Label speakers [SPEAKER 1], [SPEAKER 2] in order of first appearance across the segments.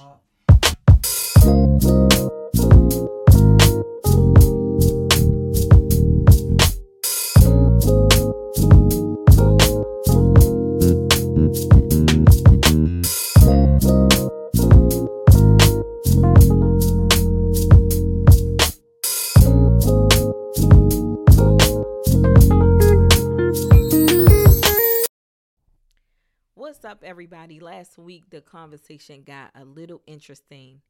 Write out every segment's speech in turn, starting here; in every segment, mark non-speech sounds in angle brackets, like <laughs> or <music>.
[SPEAKER 1] What's everybody? Last week, the conversation got a little interesting.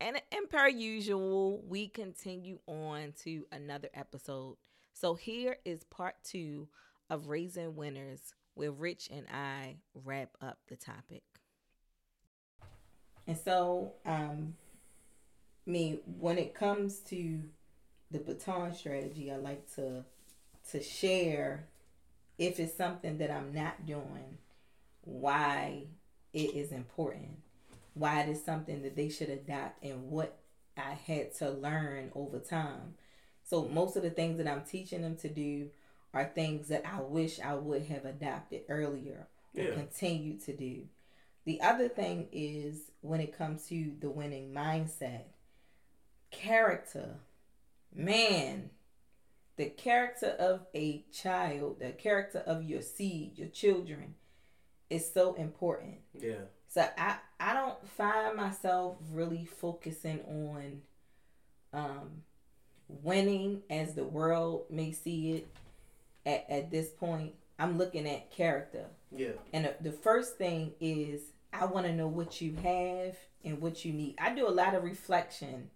[SPEAKER 1] And, and per usual, we continue on to another episode. So, here is part two of Raising Winners, where Rich and I wrap up the topic. And so, um, me when it comes to the baton strategy, I like to to share if it's something that I'm not doing why it is important, why it is something that they should adopt, and what I had to learn over time. So, most of the things that I'm teaching them to do are things that I wish I would have adopted earlier or
[SPEAKER 2] Yeah.
[SPEAKER 1] continued to do. The other thing is when it comes to the winning mindset, character. Man, the character of a child, the character of your seed, your children, is so important.
[SPEAKER 2] Yeah.
[SPEAKER 1] So I I don't find myself really focusing on um winning as the world may see it at, at this point. I'm looking at character.
[SPEAKER 2] Yeah.
[SPEAKER 1] And the, the first thing is I want to know what you have and what you need. I do a lot of reflection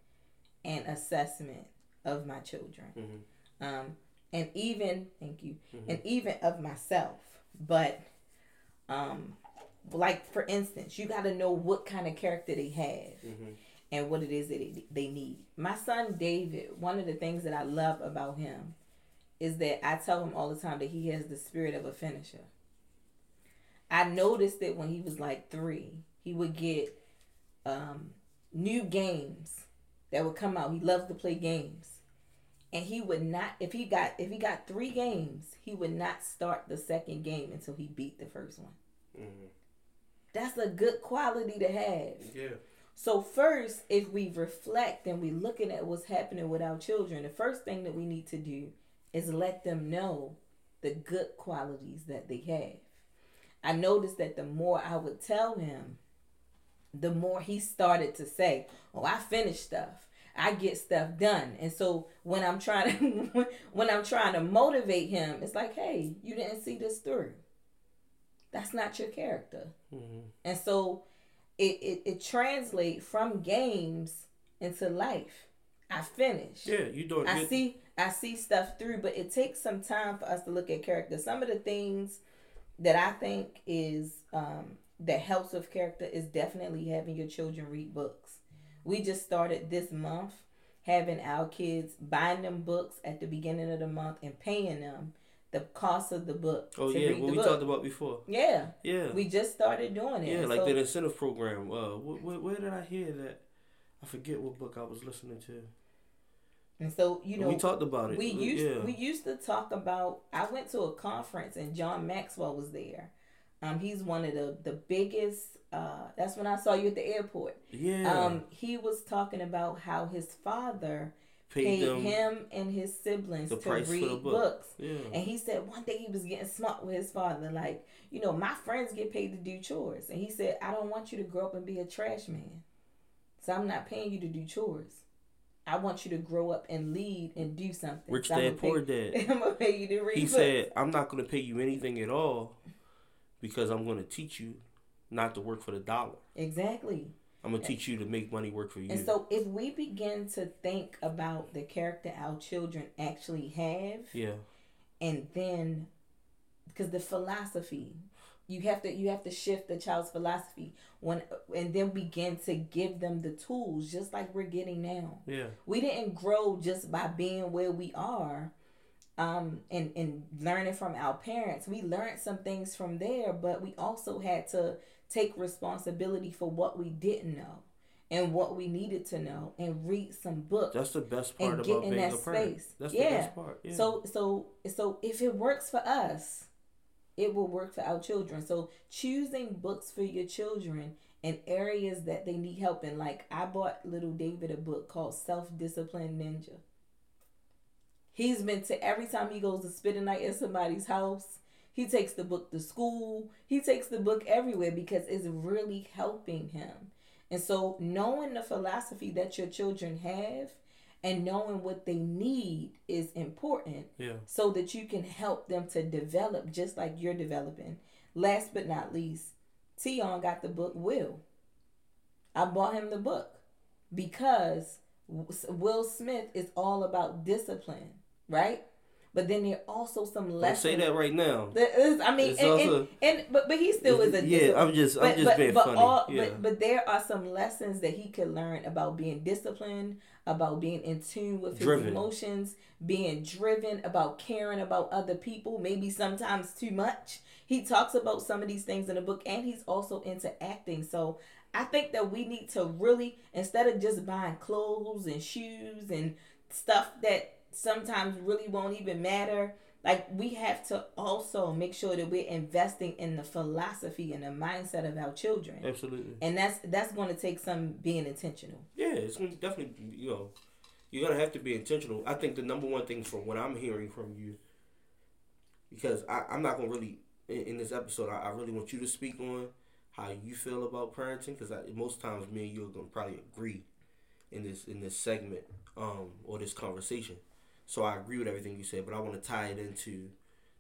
[SPEAKER 1] and assessment of my children.
[SPEAKER 2] Mhm.
[SPEAKER 1] Um, and even, thank you,
[SPEAKER 2] Mhm.
[SPEAKER 1] and even of myself. But, um, like for instance, you got to know what kind of character they have
[SPEAKER 2] Mhm.
[SPEAKER 1] and what it is that they- they need. My son David, one of the things that I love about him is that I tell him all the time that he has the spirit of a finisher. I noticed that when he was like three, he would get um, new games that would come out. He loves to play games. And he would not if he got if he got three games, he would not start the second game until he beat the first one.
[SPEAKER 2] Mhm.
[SPEAKER 1] That's a good quality to have.
[SPEAKER 2] Yeah.
[SPEAKER 1] So first, if we reflect and we looking at what's happening with our children, the first thing that we need to do is let them know the good qualities that they have. I noticed that the more I would tell him, the more he started to say, "Oh, I finish stuff. I get stuff done." And so when I'm trying to <laughs> when I'm trying to motivate him, it's like, "Hey, you didn't see this through. That's not your character."
[SPEAKER 2] Mhm.
[SPEAKER 1] And so it, it, it translates from games into life. I finish.
[SPEAKER 2] Yeah. You doing?
[SPEAKER 1] I see I see stuff through, but it takes some time for us to look at character. Some of the things that I think is um, that helps with character is definitely having your children read books. We just started this month having our kids buying them books at the beginning of the month and paying them the cost of the book
[SPEAKER 2] Oh yeah. What
[SPEAKER 1] the
[SPEAKER 2] we
[SPEAKER 1] book.
[SPEAKER 2] talked about before.
[SPEAKER 1] yeah,
[SPEAKER 2] Yeah.
[SPEAKER 1] we just started doing it.
[SPEAKER 2] yeah. Like
[SPEAKER 1] So-
[SPEAKER 2] that incentive program. Uh, wh- wh- where did I hear that? I forget what book I was listening to.
[SPEAKER 1] And so you know
[SPEAKER 2] we talked about it.
[SPEAKER 1] we
[SPEAKER 2] Uh,
[SPEAKER 1] used
[SPEAKER 2] yeah.
[SPEAKER 1] we used to talk about. I went to a conference and John Maxwell was there. Um, he's one of the the biggest. Uh, that's when I saw you at the airport.
[SPEAKER 2] yeah.
[SPEAKER 1] Um, he was talking about how his father
[SPEAKER 2] paid,
[SPEAKER 1] paid him and his siblings to read
[SPEAKER 2] book.
[SPEAKER 1] books.
[SPEAKER 2] Yeah.
[SPEAKER 1] And he said one day he was getting smart with his father, like, you know, my friends get paid to do chores. And he said, I don't want you to grow up and be a trash man. So I'm not paying you to do chores. I want you to grow up and lead and do something.
[SPEAKER 2] Rich
[SPEAKER 1] So
[SPEAKER 2] dad,
[SPEAKER 1] pay-
[SPEAKER 2] poor <laughs> dad.
[SPEAKER 1] I'm gonna pay you to read.
[SPEAKER 2] He
[SPEAKER 1] books.
[SPEAKER 2] said, "I'm not going to pay you anything at all because I'm going to teach you not to work for the dollar.
[SPEAKER 1] exactly.
[SPEAKER 2] I'm going to teach you to make money work for you."
[SPEAKER 1] And so if we begin to think about the character our children actually have,
[SPEAKER 2] yeah.
[SPEAKER 1] and then because the philosophy you have to you have to shift the child's philosophy when and then begin to give them the tools just like we're getting now
[SPEAKER 2] Yeah.
[SPEAKER 1] we didn't grow just by being where we are um and and learning from our parents we learned some things from there but we also had to take responsibility for what we didn't know and what we needed to know and read some books
[SPEAKER 2] That's the best
[SPEAKER 1] And
[SPEAKER 2] part
[SPEAKER 1] get
[SPEAKER 2] about
[SPEAKER 1] in
[SPEAKER 2] being
[SPEAKER 1] that
[SPEAKER 2] a parent.
[SPEAKER 1] space.
[SPEAKER 2] That's
[SPEAKER 1] Yeah.
[SPEAKER 2] the best part. Yeah.
[SPEAKER 1] so so so if it works for us it will work for our children. So choosing books for your children in areas that they need help in. Like I bought little David a book called Self Discipline Ninja. He's been to every time he goes to spend a night at somebody's house, he takes the book to school. He takes the book everywhere because it's really helping him. And so knowing the philosophy that your children have and knowing what they need is important
[SPEAKER 2] Yeah.
[SPEAKER 1] so that you can help them to develop just like you're developing. Last but not least, Tion got the book Will. I bought him the book because Will Smith is all about discipline, right? But then there are also some
[SPEAKER 2] Don't
[SPEAKER 1] lessons.
[SPEAKER 2] say that right now.
[SPEAKER 1] There is- I mean, and,
[SPEAKER 2] also-
[SPEAKER 1] and, and but but he still is a
[SPEAKER 2] Yeah, I'm just- I'm
[SPEAKER 1] but,
[SPEAKER 2] just
[SPEAKER 1] but,
[SPEAKER 2] being
[SPEAKER 1] but
[SPEAKER 2] funny.
[SPEAKER 1] All,
[SPEAKER 2] Yeah.
[SPEAKER 1] But but there are some lessons that he could learn about being disciplined, about being in tune with his
[SPEAKER 2] Driven.
[SPEAKER 1] emotions, being driven, about caring about other people, maybe sometimes too much. He talks about some of these things in the book, and he's also into acting. So I think that we need to really, instead of just buying clothes and shoes and stuff that sometimes really won't even matter, like we have to also make sure that we're investing in the philosophy and the mindset of our children.
[SPEAKER 2] Absolutely.
[SPEAKER 1] And that's that's going to take some being intentional.
[SPEAKER 2] Yeah, it's gonna definitely you know you're gonna have to be intentional. I think the number one thing from what I'm hearing from you, because I, I'm not gonna really in, in this episode. I, I really want you to speak on how you feel about parenting, because most times me and you are gonna probably agree in this in this segment um or this conversation. So I agree with everything you said, but I want to tie it into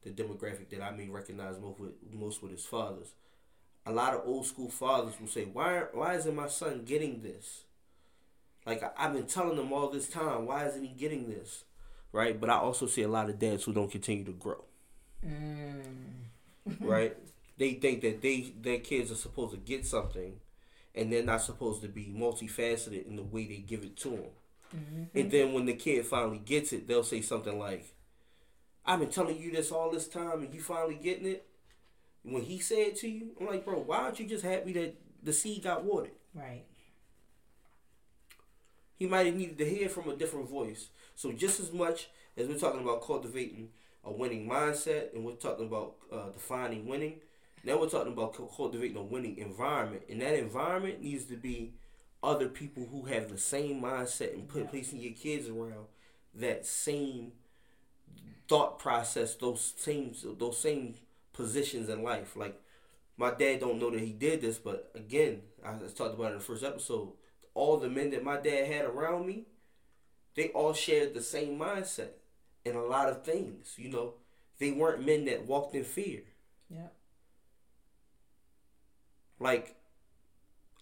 [SPEAKER 2] the demographic that I may recognize most with most with his fathers. A lot of old school fathers will say, "Why why isn't my son getting this?" Like I've been telling them all this time, why isn't he getting this? Right? But I also see a lot of dads who don't continue to grow. Mm. right? <laughs> They think that they their kids are supposed to get something, and they're not supposed to be multifaceted in the way they give it to them. And then when the kid finally gets it, they'll say something like, "I've been telling you this all this time, and you finally getting it." When he said it to you, I'm like, "Bro, why aren't you just happy that the seed got watered?"
[SPEAKER 1] Right.
[SPEAKER 2] he might have needed to hear from a different voice. So just as much as we're talking about cultivating a winning mindset, and we're talking about uh, defining winning, now we're talking about cultivating a winning environment, and that environment needs to be other people who have the same mindset and put
[SPEAKER 1] Yeah.
[SPEAKER 2] placing your kids around that same thought process, those same those same positions in life. Like my dad don't know that he did this, but again, I I talked about it in the first episode. All the men that my dad had around me, they all shared the same mindset in a lot of things. You know, they weren't men that walked in fear.
[SPEAKER 1] Yeah.
[SPEAKER 2] Like,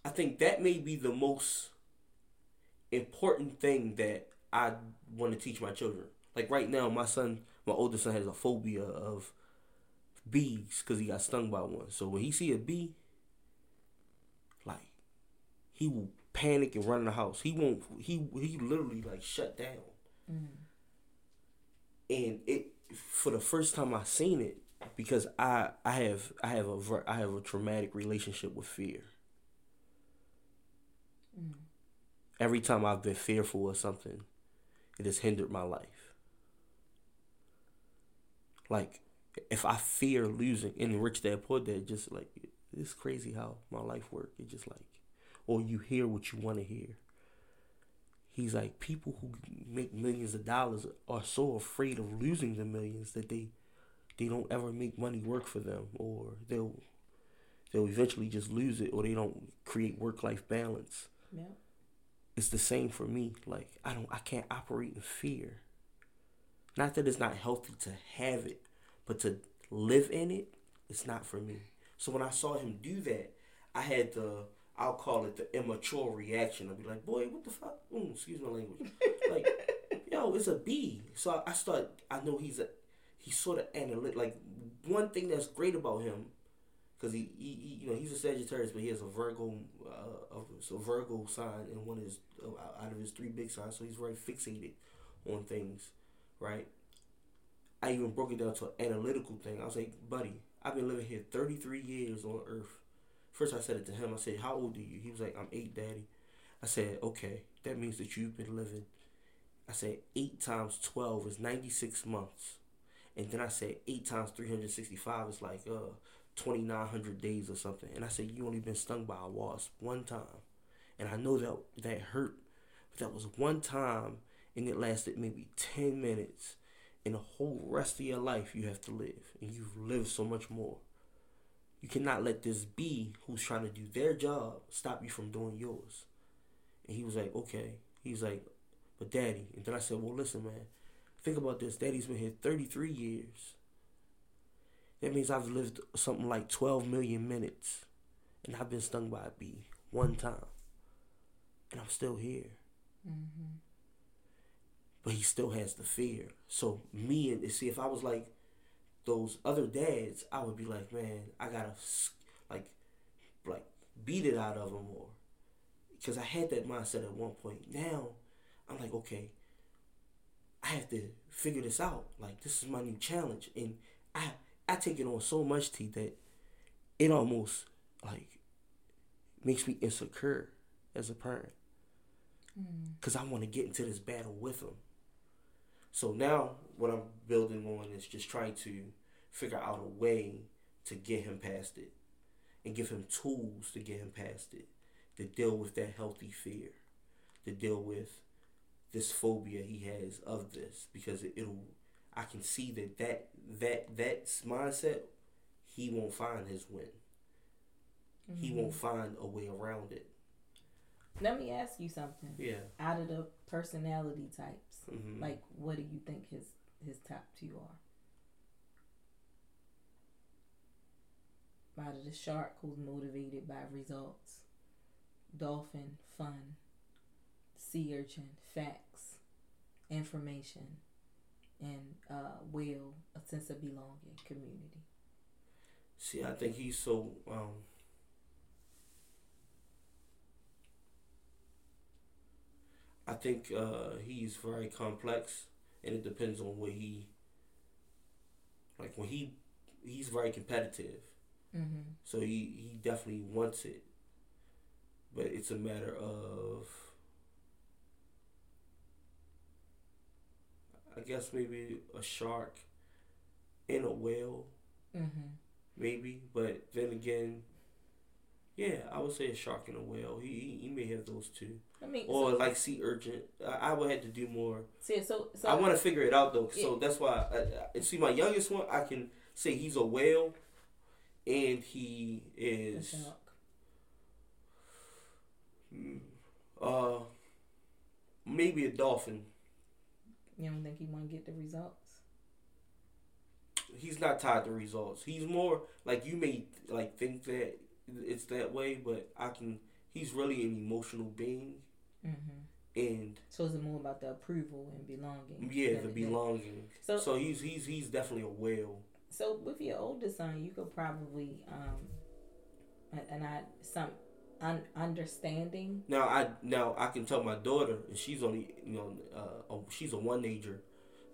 [SPEAKER 2] I think that may be the most important thing that I want to teach my children. Like right now, my son, my oldest son, has a phobia of bees because he got stung by one. So when he see a bee, like, he will panic and run in the house. He won't. He he literally like shut down. Mm. And it for the first time I seen it because I I have I have a I have a traumatic relationship with fear. Mm. Every time I've been fearful of something, it has hindered my life. Like if I fear losing in Rich Dad Poor Dad, just like it's crazy how my life works. It just like, or you hear what you want to hear. He's like people who make millions of dollars are so afraid of losing the millions that they they don't ever make money work for them, or they'll they'll eventually just lose it, or they don't create work life balance.
[SPEAKER 1] Yeah.
[SPEAKER 2] It's the same for me. Like I don't I can't operate in fear. Not that it's not healthy to have it, but to live in it, it's not for me. So when I saw him do that, I had the I'll call it the immature reaction. I'll be like, boy, what the fuck? Mm, excuse my language. like, yo, it's a bee. So I, I start. I know he's a he's sort of analytic. Like one thing that's great about him, because he, he, he you know he's a Sagittarius, but he has a Virgo uh, so Virgo sign in one his uh, out of his three big signs. So he's very fixated on things, right? I even broke it down to an analytical thing. I was like, buddy, I've been living here 33 years on Earth. First, I said it to him. I said, How old are you? He was like, I'm eight, daddy. I said, Okay, that means that you've been living. I said, eight times 12 is 96 months. And then I said eight times three hundred sixty five is like uh twenty nine hundred days or something. And I said you only been stung by a wasp one time, and I know that that hurt, but that was one time, and it lasted maybe ten minutes. And the whole rest of your life you have to live, and you've lived so much more. You cannot let this bee who's trying to do their job stop you from doing yours. And he was like, okay. He's like, but daddy. And then I said, well, listen, man. Think about this. Daddy's been here 33 years. That means I've lived something like 12 million minutes. And I've been stung by a bee one time. And I'm still here.
[SPEAKER 1] Mm-hmm.
[SPEAKER 2] But he still has the fear. So, me and see, if I was like those other dads, I would be like, man, I gotta like, like beat it out of him more. Because I had that mindset at one point. Now, I'm like, okay, I have to figure this out. Like, this is my new challenge, and I I take it on so much, Tee, that it almost like makes me insecure as a parent. Mm. Because I want to get into this battle with him. So now what I'm building on is just trying to figure out a way to get him past it and give him tools to get him past it, to deal with that healthy fear, to deal with this phobia he has of this because it, it'll I can see that that that that mindset he won't find his win. He won't find a way around it.
[SPEAKER 1] Let me ask you something.
[SPEAKER 2] Yeah.
[SPEAKER 1] Out of the personality types,
[SPEAKER 2] Mhm.
[SPEAKER 1] like what do you think his his top two are? Out of the shark, who's motivated by results, dolphin, fun, sea urchin, facts, information, and uh, whale, a sense of belonging, community.
[SPEAKER 2] See, I think he's so um I think uh he's very complex and it depends on what he like when he he's very competitive.
[SPEAKER 1] Mm-hmm.
[SPEAKER 2] So he, he definitely wants it. But it's a matter of I guess maybe a shark and a whale
[SPEAKER 1] Mm-hmm.
[SPEAKER 2] maybe. But then again, yeah, I would say a shark and a whale. He he, he may have those two,
[SPEAKER 1] I mean,
[SPEAKER 2] or
[SPEAKER 1] so,
[SPEAKER 2] like sea urchin. I, I would have to do more.
[SPEAKER 1] see, so, so
[SPEAKER 2] I want to figure it out though, so that's why. I, I, see, my youngest one, I can say he's a whale, and he
[SPEAKER 1] a
[SPEAKER 2] is
[SPEAKER 1] shark.
[SPEAKER 2] mm, uh maybe a dolphin.
[SPEAKER 1] You don't think he want to get the results?
[SPEAKER 2] He's not tied to results. He's more like you may like think that it's that way, but I can. He's really an emotional being,
[SPEAKER 1] Mm-hmm.
[SPEAKER 2] and
[SPEAKER 1] So is it more about the approval and belonging?
[SPEAKER 2] Yeah, the belonging.
[SPEAKER 1] So,
[SPEAKER 2] So he's he's he's definitely a whale.
[SPEAKER 1] so with your oldest son, you could probably um, and I some un- understanding.
[SPEAKER 2] Now I now I can tell my daughter, and she's only you know uh, she's a one ager.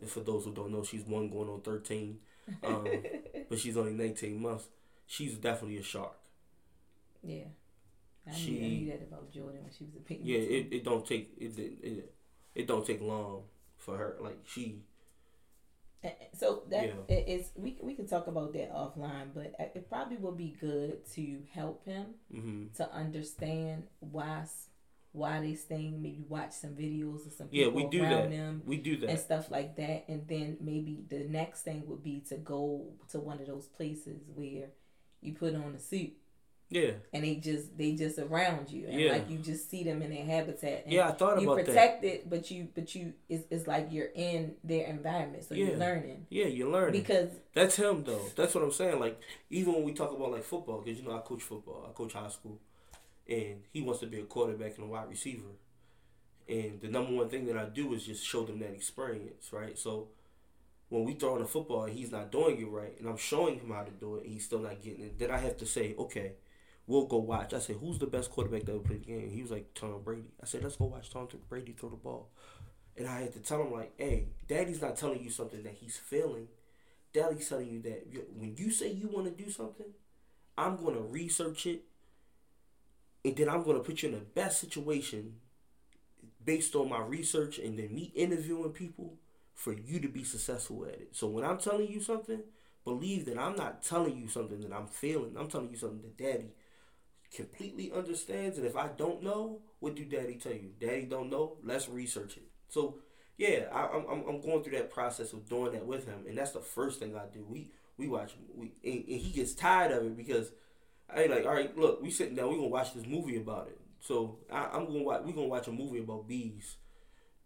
[SPEAKER 2] And for those who don't know, she's one going on thirteen, um, <laughs> but she's only nineteen months. She's definitely a shark.
[SPEAKER 1] Yeah, I,
[SPEAKER 2] She-
[SPEAKER 1] knew, I knew that about Jordan when she was a baby.
[SPEAKER 2] Yeah, it, it don't take it, it it don't take long for her. Like she
[SPEAKER 1] So that
[SPEAKER 2] Yeah.
[SPEAKER 1] is we we can talk about that offline, but it probably will be good to help him
[SPEAKER 2] hmm
[SPEAKER 1] to understand why why they sting. Maybe watch some videos or some
[SPEAKER 2] Yeah, we do
[SPEAKER 1] around
[SPEAKER 2] that.
[SPEAKER 1] them
[SPEAKER 2] we do that and
[SPEAKER 1] stuff like that. And then maybe the next thing would be to go to one of those places where you put on a suit
[SPEAKER 2] Yeah,
[SPEAKER 1] and they just they just around you and
[SPEAKER 2] Yeah.
[SPEAKER 1] like you just see them in their habitat. And
[SPEAKER 2] yeah. I thought
[SPEAKER 1] you
[SPEAKER 2] about that.
[SPEAKER 1] protect it, but you but you it's, it's like you're in their environment, so
[SPEAKER 2] Yeah.
[SPEAKER 1] you're learning
[SPEAKER 2] Yeah, you're learning.
[SPEAKER 1] because
[SPEAKER 2] That's him though. That's what I'm saying. Like even when we talk about like football, because you know I coach football, I coach high school, and he wants to be a quarterback and a wide receiver. And the number one thing that I do is just show them that experience, right? So when we throw in a football and he's not doing it right, and I'm showing him how to do it, and he's still not getting it, then I have to say, okay, we'll go watch. I said, who's the best quarterback that ever played the game? He was like Tom Brady. I said, let's go watch Tom Brady throw the ball. And I had to tell him like, hey, Daddy's not telling you something that he's feeling. Daddy's telling you that when you say you want to do something, I'm going to research it, and then I'm going to put you in the best situation based on my research and then me interviewing people for you to be successful at it. So when I'm telling you something, believe that I'm not telling you something that I'm feeling. I'm telling you something that daddy completely understands. And if I don't know, what do daddy tell you? Daddy don't know? Let's research it. So yeah, I, am I'm, I'm going through that process of doing that with him. And that's the first thing I do. We, we watch, we, and, and he gets tired of it because I ain't like, all right, look, we sitting down, we gonna watch this movie about it. So I, am gonna watch, we gonna watch a movie about bees.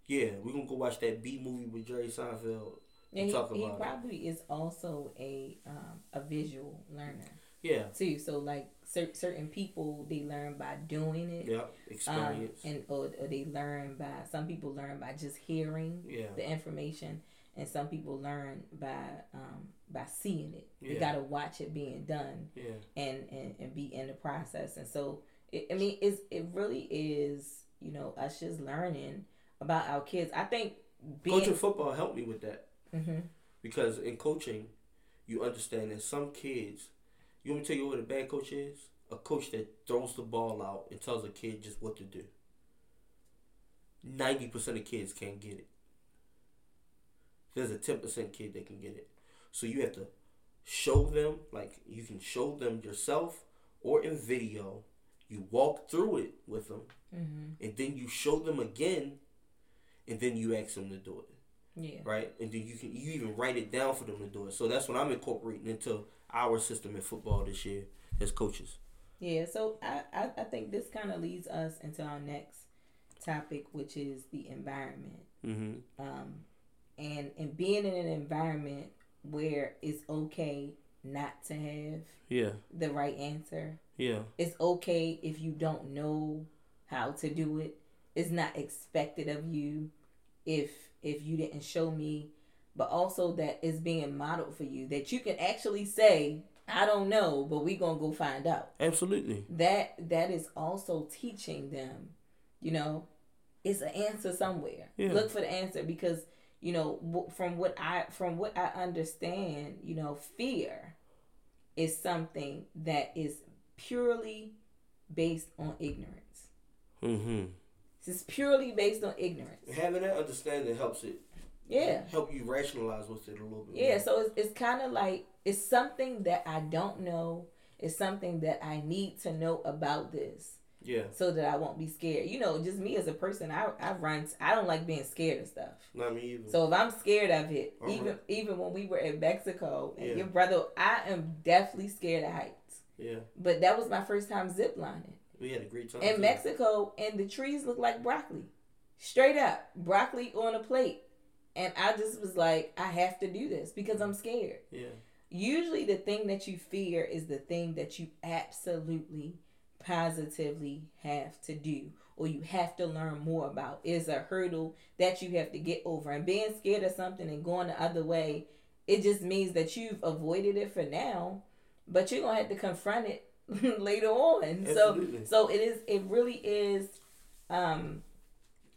[SPEAKER 2] Yeah, we gonna go watch that bee movie with Jerry Seinfeld.
[SPEAKER 1] And he, he probably it. is also a um, a visual learner.
[SPEAKER 2] Yeah.
[SPEAKER 1] Too. So like cer- certain people they learn by doing it.
[SPEAKER 2] Yeah. Experience.
[SPEAKER 1] Um, and or, or they learn by some people learn by just hearing
[SPEAKER 2] yeah.
[SPEAKER 1] the information and some people learn by um, by seeing it. Yeah. You got to watch it being done.
[SPEAKER 2] Yeah.
[SPEAKER 1] And, and and be in the process. And so it, I mean it's it really is you know us just learning about our kids. I think
[SPEAKER 2] being, coaching football helped me with that
[SPEAKER 1] mm-hmm.
[SPEAKER 2] because in coaching you understand that some kids. You want me to tell you what a bad coach is? A coach that throws the ball out and tells a kid just what to do. Ninety percent of kids can't get it. There's a 10% kid that can get it. So you have to show them, like you can show them yourself or in video. You walk through it with them,
[SPEAKER 1] mm-hmm.
[SPEAKER 2] and then you show them again, and then you ask them to do it.
[SPEAKER 1] Yeah.
[SPEAKER 2] Right, and then you can you even write it down for them to do it. So that's what I'm incorporating into our system in football this year as coaches.
[SPEAKER 1] Yeah. So I I, I think this kind of leads us into our next topic, which is the environment.
[SPEAKER 2] Mm-hmm.
[SPEAKER 1] Um, and and being in an environment where it's okay not to have
[SPEAKER 2] yeah
[SPEAKER 1] the right answer.
[SPEAKER 2] Yeah.
[SPEAKER 1] It's okay if you don't know how to do it. It's not expected of you if if you didn't show me, but also that is being modeled for you that you can actually say I don't know, but we going to go find out.
[SPEAKER 2] Absolutely.
[SPEAKER 1] That that is also teaching them, you know, it's an answer somewhere. Yeah. Look for the answer because you know from what i from what i understand you know fear is something that is purely based on ignorance
[SPEAKER 2] mm-hmm
[SPEAKER 1] it's purely based on ignorance
[SPEAKER 2] having that understanding helps it
[SPEAKER 1] yeah
[SPEAKER 2] help you rationalize what's it a little bit
[SPEAKER 1] yeah more. so it's, it's kind of like it's something that i don't know it's something that i need to know about this
[SPEAKER 2] yeah.
[SPEAKER 1] So that I won't be scared. You know, just me as a person, I I run. I don't like being scared of stuff.
[SPEAKER 2] Not me either.
[SPEAKER 1] So if I'm scared of it, uh-huh. even even when we were in Mexico and yeah. your brother, I am definitely scared of heights.
[SPEAKER 2] Yeah.
[SPEAKER 1] But that was my first time zip lining.
[SPEAKER 2] We had a great time.
[SPEAKER 1] In too. Mexico, and the trees look like broccoli, straight up broccoli on a plate, and I just was like, I have to do this because I'm scared.
[SPEAKER 2] Yeah.
[SPEAKER 1] Usually, the thing that you fear is the thing that you absolutely positively have to do or you have to learn more about is a hurdle that you have to get over. And being scared of something and going the other way, it just means that you've avoided it for now, but you're gonna have to confront it <laughs> later on.
[SPEAKER 2] Absolutely.
[SPEAKER 1] So so it is it really is um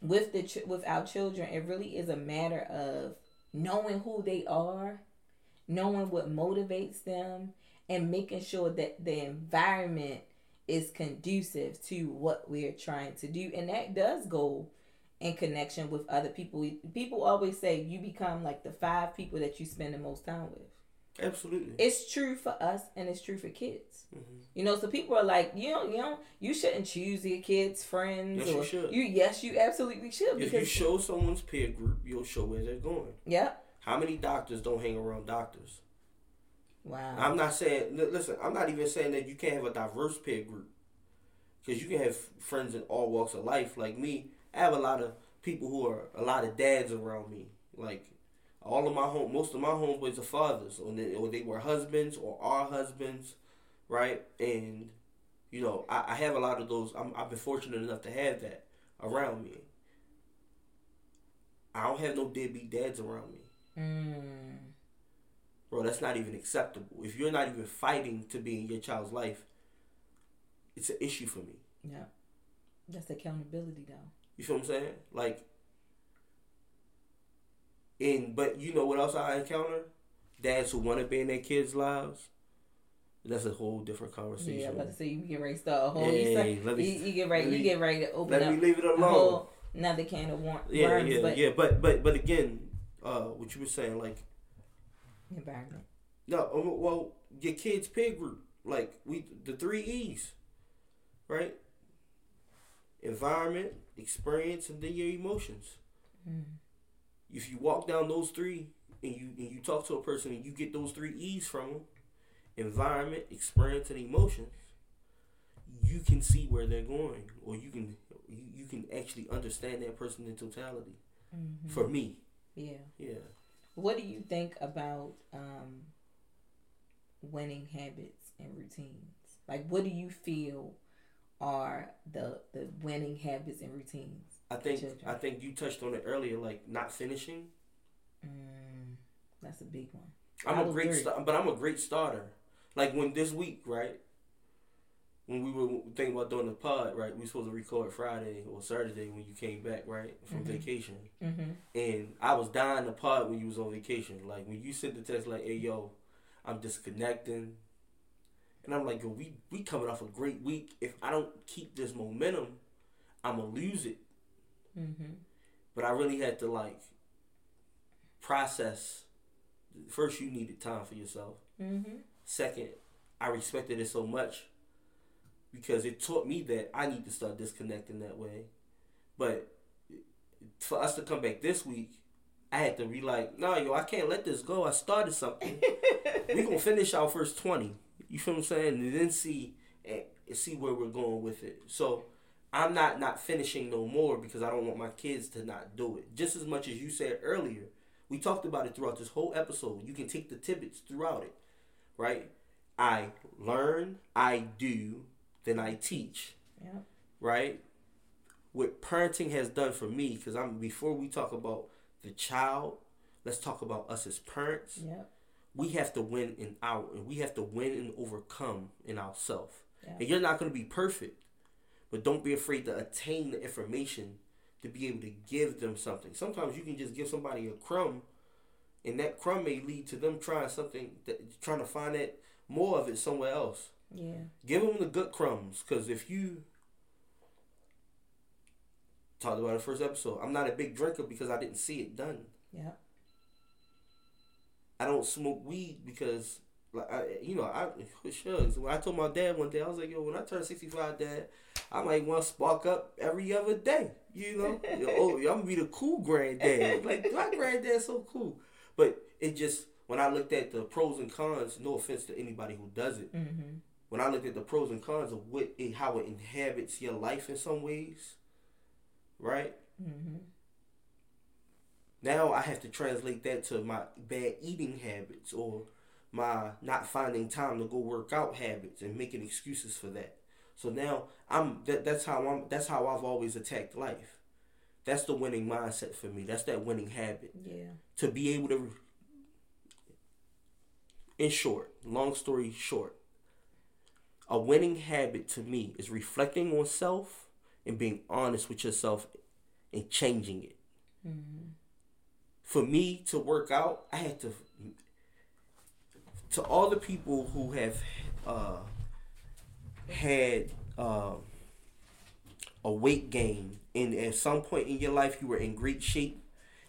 [SPEAKER 1] with the ch- with our children, it really is a matter of knowing who they are, knowing what motivates them, and making sure that the environment is conducive to what we're trying to do. And that does go in connection with other people. People always say you become like the five people that you spend the most time with
[SPEAKER 2] absolutely
[SPEAKER 1] it's true for us and it's true for kids
[SPEAKER 2] mm-hmm.
[SPEAKER 1] you know so people are like you know you know you shouldn't choose your kids friends
[SPEAKER 2] yes,
[SPEAKER 1] or
[SPEAKER 2] you should
[SPEAKER 1] you yes you absolutely should
[SPEAKER 2] if you show someone's peer group you'll show where they're going
[SPEAKER 1] Yep.
[SPEAKER 2] how many doctors don't hang around doctors
[SPEAKER 1] Wow.
[SPEAKER 2] I'm not saying. Listen, I'm not even saying that you can't have a diverse peer group, because you can have friends in all walks of life. Like me, I have a lot of people who are a lot of dads around me. Like all of my home, most of my homeboys are fathers, or they, or they were husbands or are husbands, right? And you know, I, I have a lot of those. I'm, I've been fortunate enough to have that around me. I don't have no deadbeat dads around me.
[SPEAKER 1] Mm
[SPEAKER 2] bro, that's not even acceptable. If you're not even fighting to be in your child's life, it's an issue for me.
[SPEAKER 1] Yeah. That's accountability though.
[SPEAKER 2] You feel what I'm saying? Like and but you know what else I encounter? Dads who want to be in their kids' lives. That's a whole different conversation.
[SPEAKER 1] Yeah, let's see. You get ready to start a whole.
[SPEAKER 2] Hey,
[SPEAKER 1] you, me, you, get ready.
[SPEAKER 2] Me,
[SPEAKER 1] you get ready to open
[SPEAKER 2] let
[SPEAKER 1] up.
[SPEAKER 2] Let me leave it alone.
[SPEAKER 1] Whole, another can of war-
[SPEAKER 2] yeah,
[SPEAKER 1] worms.
[SPEAKER 2] Yeah,
[SPEAKER 1] but,
[SPEAKER 2] yeah, but but but again, uh, what you were saying, like
[SPEAKER 1] Environment.
[SPEAKER 2] no, uh, well, your kids' peer group, like we the three E's, right? Environment, experience, and then your emotions.
[SPEAKER 1] Mm.
[SPEAKER 2] If you walk down those three and you and you talk to a person and you get those three E's from them, environment, experience, and emotions, you can see where they're going, or you can you, you can actually understand that person in totality.
[SPEAKER 1] Mhm.
[SPEAKER 2] For me,
[SPEAKER 1] Yeah.
[SPEAKER 2] yeah.
[SPEAKER 1] What do you think about um, winning habits and routines? Like, what do you feel are the the winning habits and routines?
[SPEAKER 2] I think
[SPEAKER 1] Children.
[SPEAKER 2] I think you touched on it earlier, like not finishing.
[SPEAKER 1] Mm, that's a big one.
[SPEAKER 2] I'm a great sta- but I'm a great starter. Like when this week, right? When we were thinking about doing the pod, right? We were supposed to record Friday or Saturday when you came back, right, from
[SPEAKER 1] Mhm.
[SPEAKER 2] vacation.
[SPEAKER 1] Mm-hmm.
[SPEAKER 2] And I was dying to pod when you was on vacation. Like when you sent the text, like, "Hey, yo, I'm disconnecting," and I'm like, "Yo, we we coming off a great week. If I don't keep this momentum, I'm gonna lose it."
[SPEAKER 1] Mm-hmm.
[SPEAKER 2] But I really had to like process. First, you needed time for yourself.
[SPEAKER 1] Mm-hmm.
[SPEAKER 2] Second, I respected it so much because it taught me that I need to start disconnecting that way. But for us to come back this week, I had to be like, nah, yo, I can't let this go. I started something. <laughs> we gonna finish our first twenty. You feel what I'm saying? And then see and see where we're going with it. So I'm not not finishing no more because I don't want my kids to not do it. Just as much as you said earlier, we talked about it throughout this whole episode. You can take the tidbits throughout it, right? I learn, I do, then I teach,
[SPEAKER 1] Yeah.
[SPEAKER 2] right? What parenting has done for me, because I'm before we talk about the child, let's talk about us as parents
[SPEAKER 1] Yep.
[SPEAKER 2] we have to win in our and we have to win and overcome in ourselves.
[SPEAKER 1] Yeah.
[SPEAKER 2] And you're not going to be perfect, but don't be afraid to attain the information to be able to give them something. Sometimes you can just give somebody a crumb, and that crumb may lead to them trying something that trying to find that more of it somewhere else.
[SPEAKER 1] Yeah.
[SPEAKER 2] Give them the good crumbs, because if you talked about the first episode, I'm not a big drinker because I didn't see it done.
[SPEAKER 1] Yeah.
[SPEAKER 2] I don't smoke weed because, like, I, you know, I shucks. When I told my dad one day, I was like, "Yo, when I turn sixty five, dad, I might want to spark up every other day." You know, oh, I'm gonna be the cool granddad. Like my granddad's so cool, but it just when I looked at the pros and cons. No offense to anybody who does it.
[SPEAKER 1] Mm-hmm.
[SPEAKER 2] When I looked at the pros and cons of what it, how it inhabits your life in some ways, right?
[SPEAKER 1] Mm-hmm.
[SPEAKER 2] Now I have to translate that to my bad eating habits or my not finding time to go work out habits and making excuses for that. So now I'm that that's how I'm that's how I've always attacked life. That's the winning mindset for me. That's that winning habit.
[SPEAKER 1] Yeah.
[SPEAKER 2] To be able to in short, long story short, a winning habit to me is reflecting on self and being honest with yourself and changing it
[SPEAKER 1] Mm-hmm.
[SPEAKER 2] for me to work out, I had to. To all the people who have uh, had uh, a weight gain, and at some point in your life you were in great shape,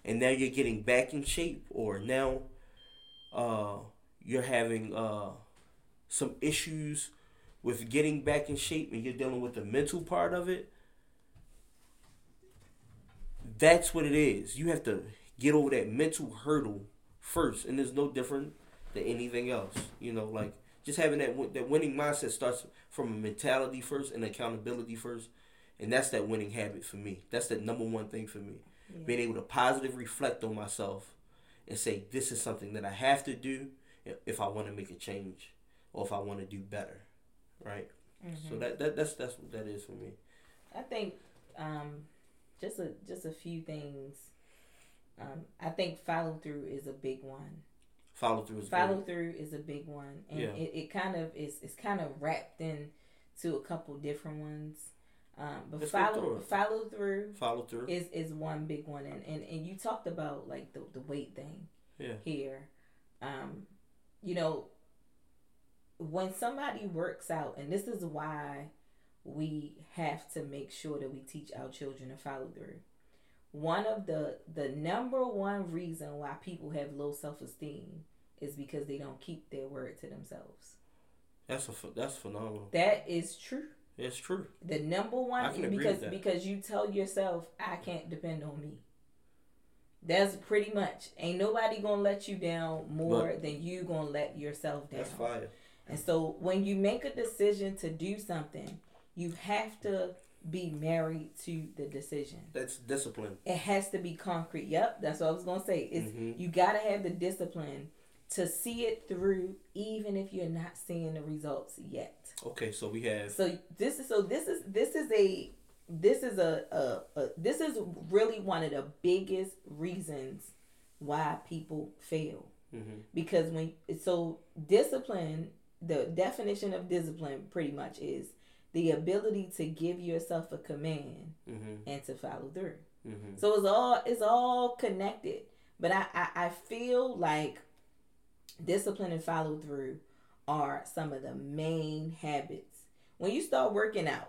[SPEAKER 2] and now you're getting back in shape, or now uh, you're having uh, some issues with getting back in shape, and you're dealing with the mental part of it that's what it is. You have to get over that mental hurdle first, and it's no different than anything else. You know, like just having that that winning mindset starts from a mentality first and accountability first, and that's that winning habit for me. That's the number one thing for me.
[SPEAKER 1] Yeah.
[SPEAKER 2] Being able to positive reflect on myself and say this is something that I have to do if I want to make a change or if I want to do better, right?
[SPEAKER 1] Mm-hmm.
[SPEAKER 2] So that, that that's that's what that is for me.
[SPEAKER 1] I think um, just a just a few things. Um, I think follow through is a big one.
[SPEAKER 2] Follow through is
[SPEAKER 1] Follow through is a big one, and
[SPEAKER 2] Yeah.
[SPEAKER 1] it, it kind of is it's kind of wrapped in to a couple different ones. Um, but
[SPEAKER 2] Let's
[SPEAKER 1] follow
[SPEAKER 2] through
[SPEAKER 1] follow through
[SPEAKER 2] Follow through.
[SPEAKER 1] is is one big one, and and, and you talked about like the the weight thing
[SPEAKER 2] Yeah.
[SPEAKER 1] here. Um, you know, when somebody works out, and this is why we have to make sure that we teach our children to follow through. One of the the number one reason why people have low self esteem is because they don't keep their word to themselves.
[SPEAKER 2] That's a that's phenomenal.
[SPEAKER 1] That is true.
[SPEAKER 2] It's true.
[SPEAKER 1] The number one because because you tell yourself I can't depend on me. That's pretty much. Ain't nobody gonna let you down more but, than you gonna let yourself down.
[SPEAKER 2] That's fire.
[SPEAKER 1] And so when you make a decision to do something, you have to be married to the decision.
[SPEAKER 2] That's discipline.
[SPEAKER 1] It has to be concrete. Yep, that's what I was gonna say. Is mm-hmm. you gotta have the discipline to see it through, even if you're not seeing the results yet.
[SPEAKER 2] Okay, so we have.
[SPEAKER 1] So this is so this is this is a this is a, a, a this is really one of the biggest reasons why people fail. Mm-hmm. Because when so discipline, the definition of discipline pretty much is the ability to give yourself a command mm-hmm. and to follow through. Mm-hmm. So it's all it's all connected. But I, I, I feel like discipline and follow through are some of the main habits. When you start working out,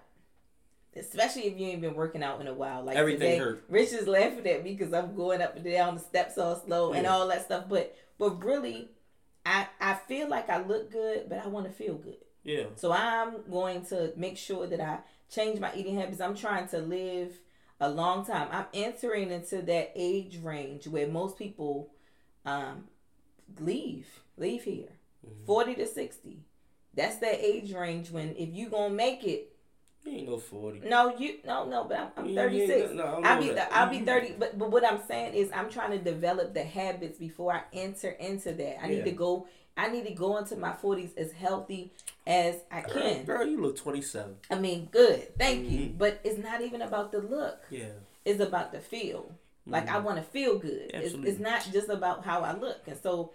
[SPEAKER 1] especially if you ain't been working out in a while, like
[SPEAKER 2] everything today, hurt.
[SPEAKER 1] Rich is laughing at me because I'm going up and down the steps all slow yeah. and all that stuff. But but really, I I feel like I look good, but I want to feel good.
[SPEAKER 2] Yeah.
[SPEAKER 1] So I'm going to make sure that I change my eating habits. I'm trying to live a long time. I'm entering into that age range where most people um, leave leave here. Mm-hmm. 40 to 60. That's that age range when if you going to make it
[SPEAKER 2] you ain't no forty.
[SPEAKER 1] No, you no no, but I'm, I'm thirty six. No, I'll be the, I'll be thirty. But but what I'm saying is I'm trying to develop the habits before I enter into that. I yeah. need to go. I need to go into my forties as healthy as I
[SPEAKER 2] girl,
[SPEAKER 1] can.
[SPEAKER 2] Girl, you look twenty seven.
[SPEAKER 1] I mean, good. Thank mm-hmm. you. But it's not even about the look.
[SPEAKER 2] Yeah.
[SPEAKER 1] It's about the feel. Like mm-hmm. I want to feel good. It's, it's not just about how I look. And so,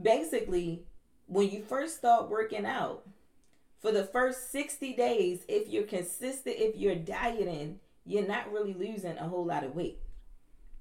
[SPEAKER 1] basically, when you first start working out for the first 60 days, if you're consistent, if you're dieting, you're not really losing a whole lot of weight.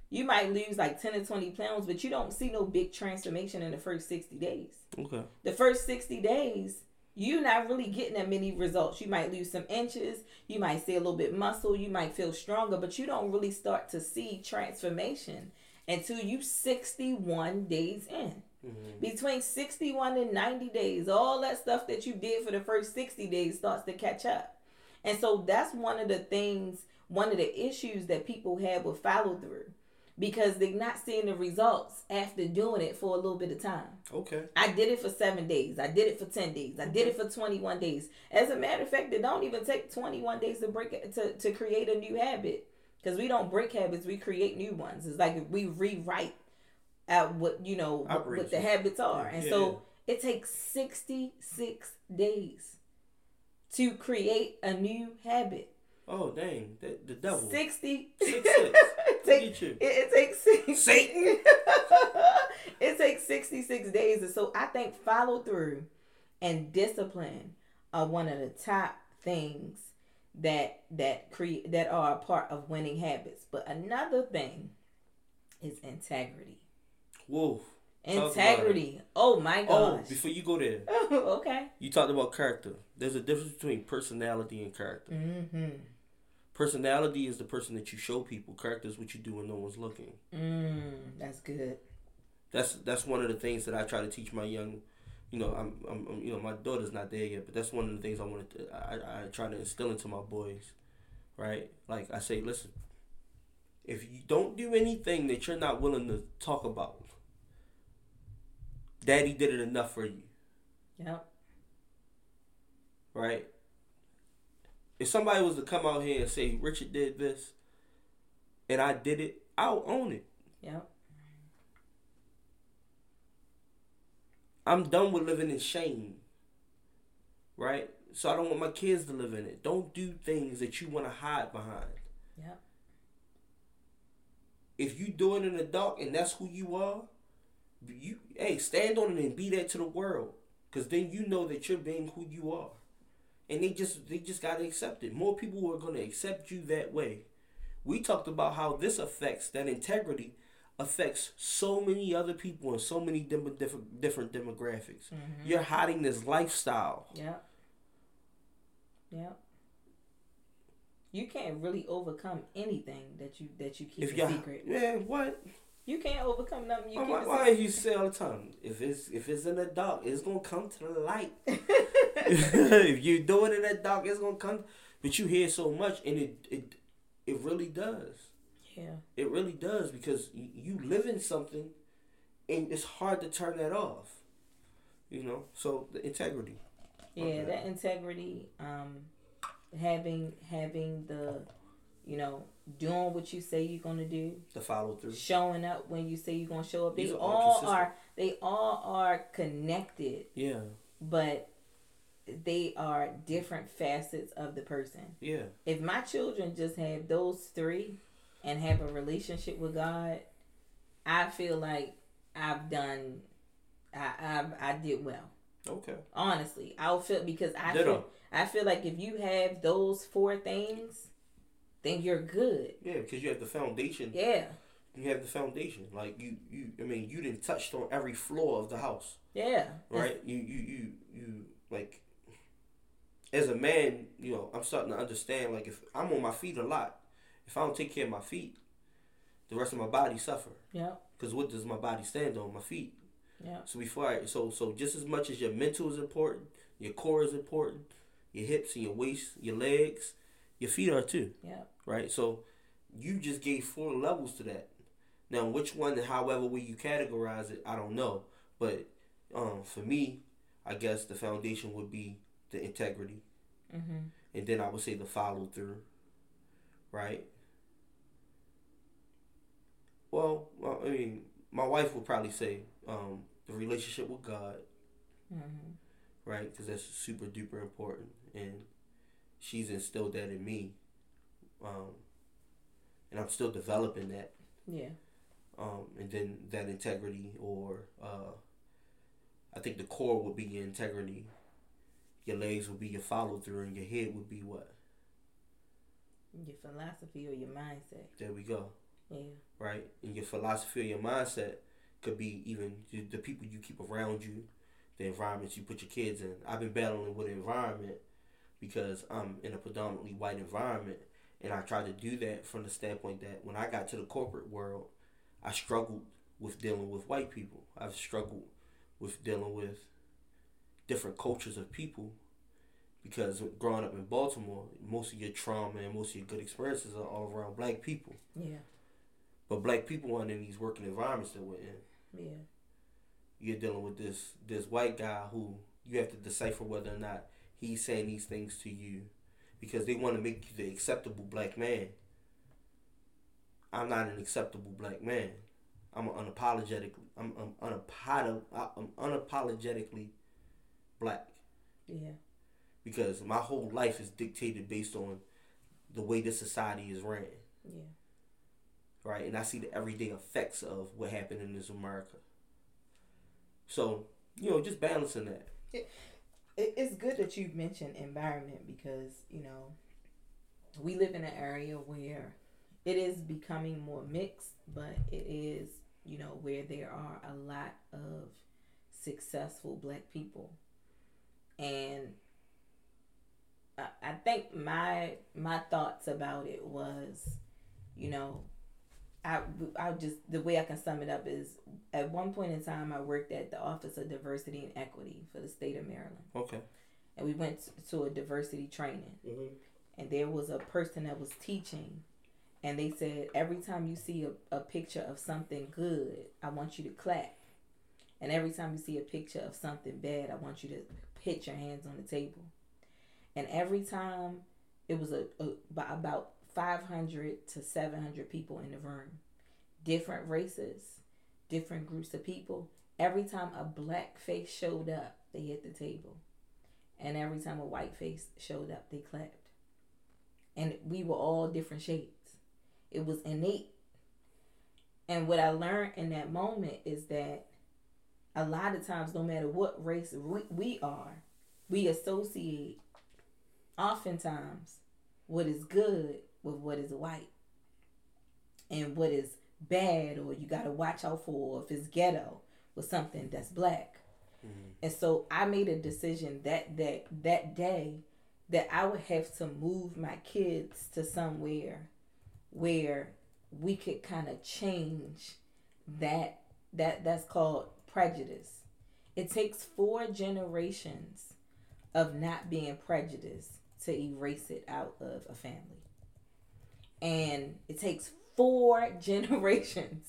[SPEAKER 1] You might lose like 10 or 20 pounds, but you don't see no big transformation in the first 60 days.
[SPEAKER 2] Okay.
[SPEAKER 1] The first 60 days, you're not really getting that many results. You might lose some inches, you might see a little bit muscle, you might feel stronger, but you don't really start to see transformation until you 61 days in. Mm-hmm. Between 61 and 90 days, all that stuff that you did for the first 60 days starts to catch up. And so that's one of the things, one of the issues that people have with follow through because they're not seeing the results after doing it for a little bit of time.
[SPEAKER 2] Okay.
[SPEAKER 1] I did it for seven days. I did it for 10 days. I did it for 21 days. As a matter of fact, it don't even take 21 days to break it, to, to create a new habit because we don't break habits, we create new ones. It's like we rewrite at what you know what, what the habits are, and yeah. so it takes sixty six days to create a new habit.
[SPEAKER 2] Oh dang, the, the devil.
[SPEAKER 1] Sixty.
[SPEAKER 2] Six, six. <laughs>
[SPEAKER 1] it, take, it, it takes.
[SPEAKER 2] Satan. <laughs>
[SPEAKER 1] it takes sixty six days, and so I think follow through and discipline are one of the top things that that create that are a part of winning habits. But another thing is integrity.
[SPEAKER 2] Whoa.
[SPEAKER 1] Integrity. Oh my gosh.
[SPEAKER 2] Oh, before you go there. <laughs>
[SPEAKER 1] okay.
[SPEAKER 2] You talked about character. There's a difference between personality and character.
[SPEAKER 1] Mm-hmm.
[SPEAKER 2] Personality is the person that you show people. Character is what you do when no one's looking.
[SPEAKER 1] Mm, that's good.
[SPEAKER 2] That's that's one of the things that I try to teach my young. You know, I'm, I'm, you know, my daughter's not there yet, but that's one of the things I wanted to. I, I try to instill into my boys, right? Like I say, listen, if you don't do anything that you're not willing to talk about, Daddy did it enough for you.
[SPEAKER 1] Yep.
[SPEAKER 2] Right? If somebody was to come out here and say Richard did this and I did it, I'll own it.
[SPEAKER 1] Yep.
[SPEAKER 2] I'm done with living in shame. Right? So I don't want my kids to live in it. Don't do things that you want to hide behind.
[SPEAKER 1] Yep.
[SPEAKER 2] If you do it in the dark and that's who you are, you hey stand on it and be that to the world because then you know that you're being who you are and they just they just got to accept it more people are going to accept you that way we talked about how this affects that integrity affects so many other people and so many different different, different demographics mm-hmm. you're hiding this lifestyle
[SPEAKER 1] yeah yeah You can't really overcome anything that you that you keep
[SPEAKER 2] If
[SPEAKER 1] a secret.
[SPEAKER 2] yeah, what?
[SPEAKER 1] You can't overcome nothing you
[SPEAKER 2] Why, why, you say all the time? If it's if it's in the dark, it's gonna come to the light. <laughs> <laughs> if you do it in the dark, it's gonna come. But you hear so much, and it it it really does.
[SPEAKER 1] yeah.
[SPEAKER 2] It really does because you, you live in something, and it's hard to turn that off. You know, so the integrity.
[SPEAKER 1] Yeah,
[SPEAKER 2] Okay.
[SPEAKER 1] that integrity, um, having having the, you know, doing what you say you're gonna do,
[SPEAKER 2] The follow through.
[SPEAKER 1] showing up when you say you're gonna show up. They
[SPEAKER 2] These are
[SPEAKER 1] all are they all are connected,
[SPEAKER 2] Yeah,
[SPEAKER 1] but they are different facets of the person.
[SPEAKER 2] yeah,
[SPEAKER 1] If my children just have those three and have a relationship with God, I feel like I've done I I, I did well.
[SPEAKER 2] okay.
[SPEAKER 1] Honestly, I'll feel because I
[SPEAKER 2] Ditto.
[SPEAKER 1] feel I feel like if you have those four things, then you're good.
[SPEAKER 2] Yeah, because you have the foundation.
[SPEAKER 1] Yeah,
[SPEAKER 2] You have the foundation. Like you, you. I mean, you didn't touched on every floor of the house.
[SPEAKER 1] yeah,
[SPEAKER 2] right? You you you you like as a man, you know, I'm starting to understand like if I'm on my feet a lot, if I don't take care of my feet, the rest of my body suffer.
[SPEAKER 1] Yeah,
[SPEAKER 2] Cause what does my body stand on? My feet.
[SPEAKER 1] yeah,
[SPEAKER 2] So before I so so just as much as your mental is important, your core is important, your hips and your waist, your legs, your feet are too,
[SPEAKER 1] yeah,
[SPEAKER 2] right? So you just gave four levels to that. Now which one however way you categorize it, I don't know. But um, for me, I guess the foundation would be the integrity,
[SPEAKER 1] mm-hmm.
[SPEAKER 2] and then I would say the follow through, right? Well, well, I mean, my wife would probably say um, the relationship with God,
[SPEAKER 1] Mm-hmm.
[SPEAKER 2] right? Because that's super duper important, and she's instilled that in me, um, and I'm still developing that.
[SPEAKER 1] yeah,
[SPEAKER 2] um, and then that integrity or uh, I think the core would be your integrity. Your legs would be your follow through, and your head would be what?
[SPEAKER 1] your philosophy or your mindset.
[SPEAKER 2] There we go,
[SPEAKER 1] Yeah,
[SPEAKER 2] right? And your philosophy or your mindset could be even the the people you keep around you, the environments you put your kids in. I've been battling with the environment because I'm in a predominantly white environment, and I try to do that from the standpoint that when I got to the corporate world, I struggled with dealing with white people. I've struggled with dealing with different cultures of people because growing up in Baltimore, most of your trauma and most of your good experiences are all around black people.
[SPEAKER 1] yeah,
[SPEAKER 2] But black people aren't in these working environments that we're in.
[SPEAKER 1] yeah,
[SPEAKER 2] You're dealing with this this white guy who you have to decipher whether or not he's saying these things to you because they want to make you the acceptable black man. I'm not an acceptable black man. I'm unapologetically I'm, I'm, I'm unapologetically black
[SPEAKER 1] yeah,
[SPEAKER 2] because my whole life is dictated based on the way this society is ran.
[SPEAKER 1] yeah.
[SPEAKER 2] right? And I see the everyday effects of what happened in this America. So, you know, just balancing that.
[SPEAKER 1] It, it's good that you mentioned environment because you know we live in an area where it is becoming more mixed, but it is you know where there are a lot of successful black people, and I, think my my thoughts about it was, you know, I I just the way I can sum it up is at one point in time I worked at the Office of Diversity and Equity for the state of Maryland,
[SPEAKER 2] Okay.
[SPEAKER 1] and we went to a diversity training,
[SPEAKER 2] Mm-hmm.
[SPEAKER 1] and there was a person that was teaching, and they said every time you see a, a picture of something good, I want you to clap, and every time you see a picture of something bad, I want you to hit your hands on the table, and every time it was a, a about 500 to 700 people in the room. Different races different groups of people. Every time a black face showed up they hit the table. And every time a white face showed up they clapped. And we were all different shades. It was innate. And what i learned in that moment is that a lot of times no matter what race we, we are we associate oftentimes what is good with what is white and what is bad or you got to watch out for if it's ghetto with something that's black
[SPEAKER 2] Mm-hmm.
[SPEAKER 1] and so i made a decision that that that day that I would have to move my kids to somewhere where we could kind of change that that that's called prejudice. It takes four generations of not being prejudiced to erase it out of a family. And it takes four <laughs> generations.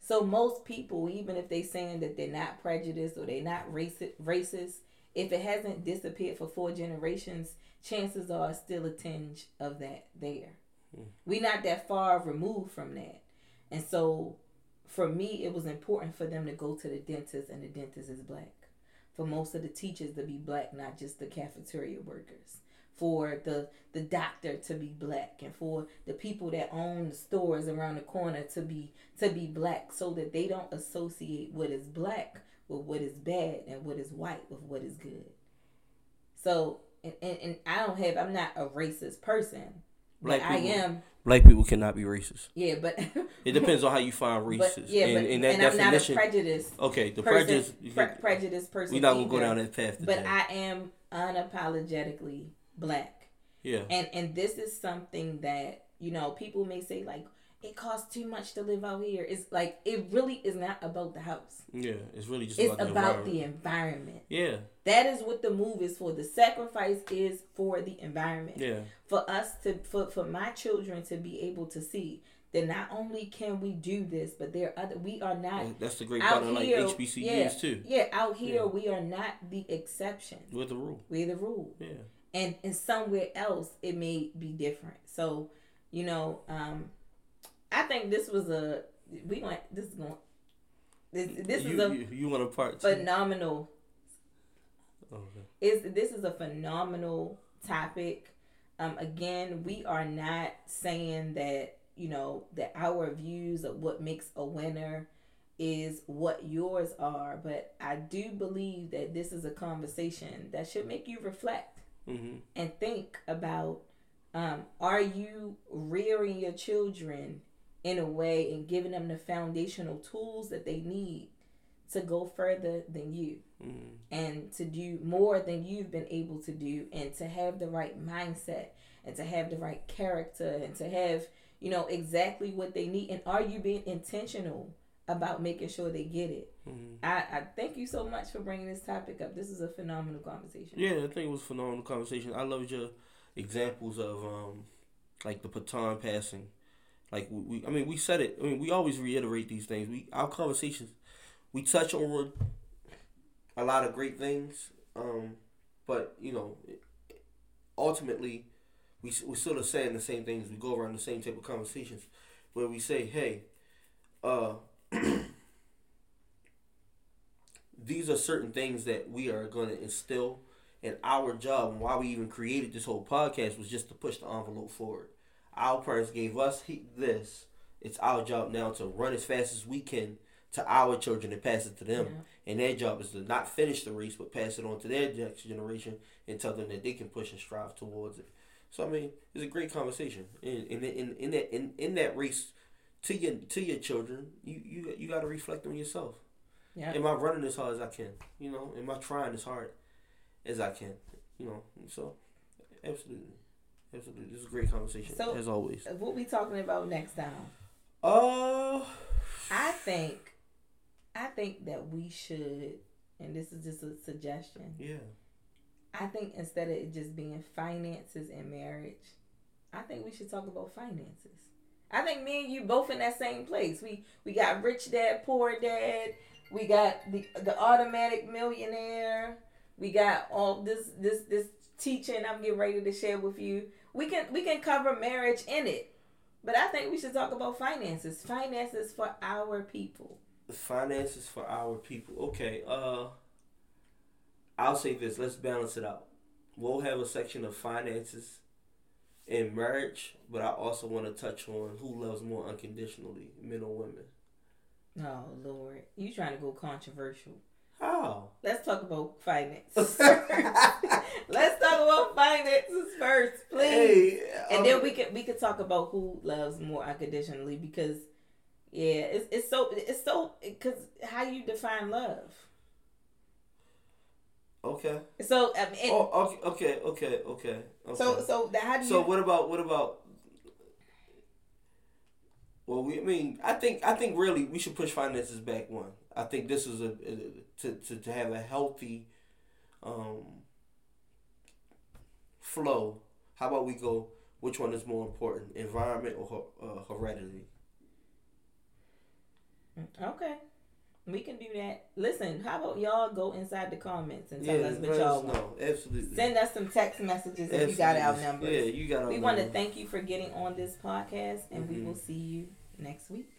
[SPEAKER 1] So most people, even if they saying that they're not prejudiced or they're not racist, racist, if it hasn't disappeared for four generations, chances are still a tinge of that there. Mm. We're not that far removed from that. And so for me, it was important for them to go to the dentist, and the dentist is black. For most of the teachers to be black, not just the cafeteria workers. For the the doctor to be black, and for the people that own the stores around the corner to be to be black, so that they don't associate what is black with what is bad and what is white with what is good. So, and, and, and I don't have, I'm not a racist person,
[SPEAKER 2] black
[SPEAKER 1] but people, I am.
[SPEAKER 2] Black people cannot be racist.
[SPEAKER 1] Yeah, but <laughs>
[SPEAKER 2] it depends on how you find racist.
[SPEAKER 1] But, yeah, and, but, and, that and definition, I'm not a prejudice.
[SPEAKER 2] Okay, the
[SPEAKER 1] person,
[SPEAKER 2] prejudice.
[SPEAKER 1] Pre- prejudice person.
[SPEAKER 2] We're not gonna go down that path.
[SPEAKER 1] Today. But I am unapologetically black.
[SPEAKER 2] Yeah.
[SPEAKER 1] And and this is something that you know people may say like, it costs too much to live out here. It's like it really is not about the house.
[SPEAKER 2] Yeah, it's really just
[SPEAKER 1] it's
[SPEAKER 2] about,
[SPEAKER 1] the, environment. the environment.
[SPEAKER 2] Yeah,
[SPEAKER 1] that is what the move is for. The sacrifice is for the environment.
[SPEAKER 2] Yeah,
[SPEAKER 1] for us to for for my children to be able to see that not only can we do this, but there are other. We are not.
[SPEAKER 2] That's the great part of like HBCUs
[SPEAKER 1] yeah,
[SPEAKER 2] too.
[SPEAKER 1] Yeah, out here yeah. we are not the exception.
[SPEAKER 2] We're the rule.
[SPEAKER 1] We're the rule.
[SPEAKER 2] Yeah.
[SPEAKER 1] And and somewhere else it may be different. So, you know, um, I think this was a we went. This is going. This this
[SPEAKER 2] you,
[SPEAKER 1] is a
[SPEAKER 2] you, you want a part
[SPEAKER 1] two? phenomenal.
[SPEAKER 2] Okay.
[SPEAKER 1] Is this is a phenomenal topic. Um, again, we are not saying that you know that our views of what makes a winner is what yours are, but I do believe that this is a conversation that should make you reflect
[SPEAKER 2] mm-hmm.
[SPEAKER 1] and think about: um, Are you rearing your children in a way and giving them the foundational tools that they need to go further than you
[SPEAKER 2] mm-hmm.
[SPEAKER 1] and to do more than you've been able to do and to have the right mindset and to have the right character and to have you know exactly what they need and are you being intentional about making sure they get it
[SPEAKER 2] mm-hmm.
[SPEAKER 1] I, I thank you so much for bringing this topic up this is a phenomenal conversation
[SPEAKER 2] yeah i think it was a phenomenal conversation i loved your examples of um like the baton passing like we, I mean, we said it. I mean, we always reiterate these things. We our conversations, we touch on a lot of great things. Um, but you know, ultimately, we we sort of saying the same things. We go around the same type of conversations, where we say, "Hey, uh, these are certain things that we are going to instill." And our job, and why we even created this whole podcast, was just to push the envelope forward our parents gave us this. It's our job now to run as fast as we can to our children and pass it to them. Yeah. And their job is to not finish the race, but pass it on to their next generation and tell them that they can push and strive towards it. So I mean, it's a great conversation. In in in, in that in, in that race to your to your children, you you you got to reflect on yourself.
[SPEAKER 1] Yeah.
[SPEAKER 2] Am I running as hard as I can? You know, am I trying as hard as I can? You know, so absolutely. Absolutely, this is a great conversation so, as always.
[SPEAKER 1] What we talking about next time?
[SPEAKER 2] Uh,
[SPEAKER 1] I think, I think that we should, and this is just a suggestion.
[SPEAKER 2] Yeah.
[SPEAKER 1] I think instead of it just being finances and marriage, I think we should talk about finances. I think me and you both in that same place. We we got rich dad, poor dad. We got the the automatic millionaire. We got all this this this teaching I'm getting ready to share with you we can we can cover marriage in it. But I think we should talk about finances. Finances for our people.
[SPEAKER 2] Finances for our people. Okay. Uh I'll say this, let's balance it out. We'll have a section of finances in marriage, but I also want to touch on who loves more unconditionally, men or women.
[SPEAKER 1] Oh Lord. You trying to go controversial.
[SPEAKER 2] How?
[SPEAKER 1] Let's talk about finances. <laughs> <laughs> Let's talk about finances first, please. Hey, and then um, we can we can talk about who loves more unconditionally because yeah, it's it's so it's so because how you define love.
[SPEAKER 2] Okay.
[SPEAKER 1] So I mean,
[SPEAKER 2] oh, okay, okay, okay, okay.
[SPEAKER 1] So so that how do you?
[SPEAKER 2] So what about what about? Well, we I mean I think I think really we should push finances back one. I think this is a, a to, to to have a healthy um flow. How about we go? Which one is more important, environment or uh, heredity?
[SPEAKER 1] Okay. We can do that. Listen, how about y'all go inside the comments and tell yeah, us what y'all want?
[SPEAKER 2] No, absolutely.
[SPEAKER 1] Send us some text messages absolutely. if you got our numbers.
[SPEAKER 2] Yeah, you got our
[SPEAKER 1] We want to thank you for getting on this podcast, and mm-hmm. we will see you next week.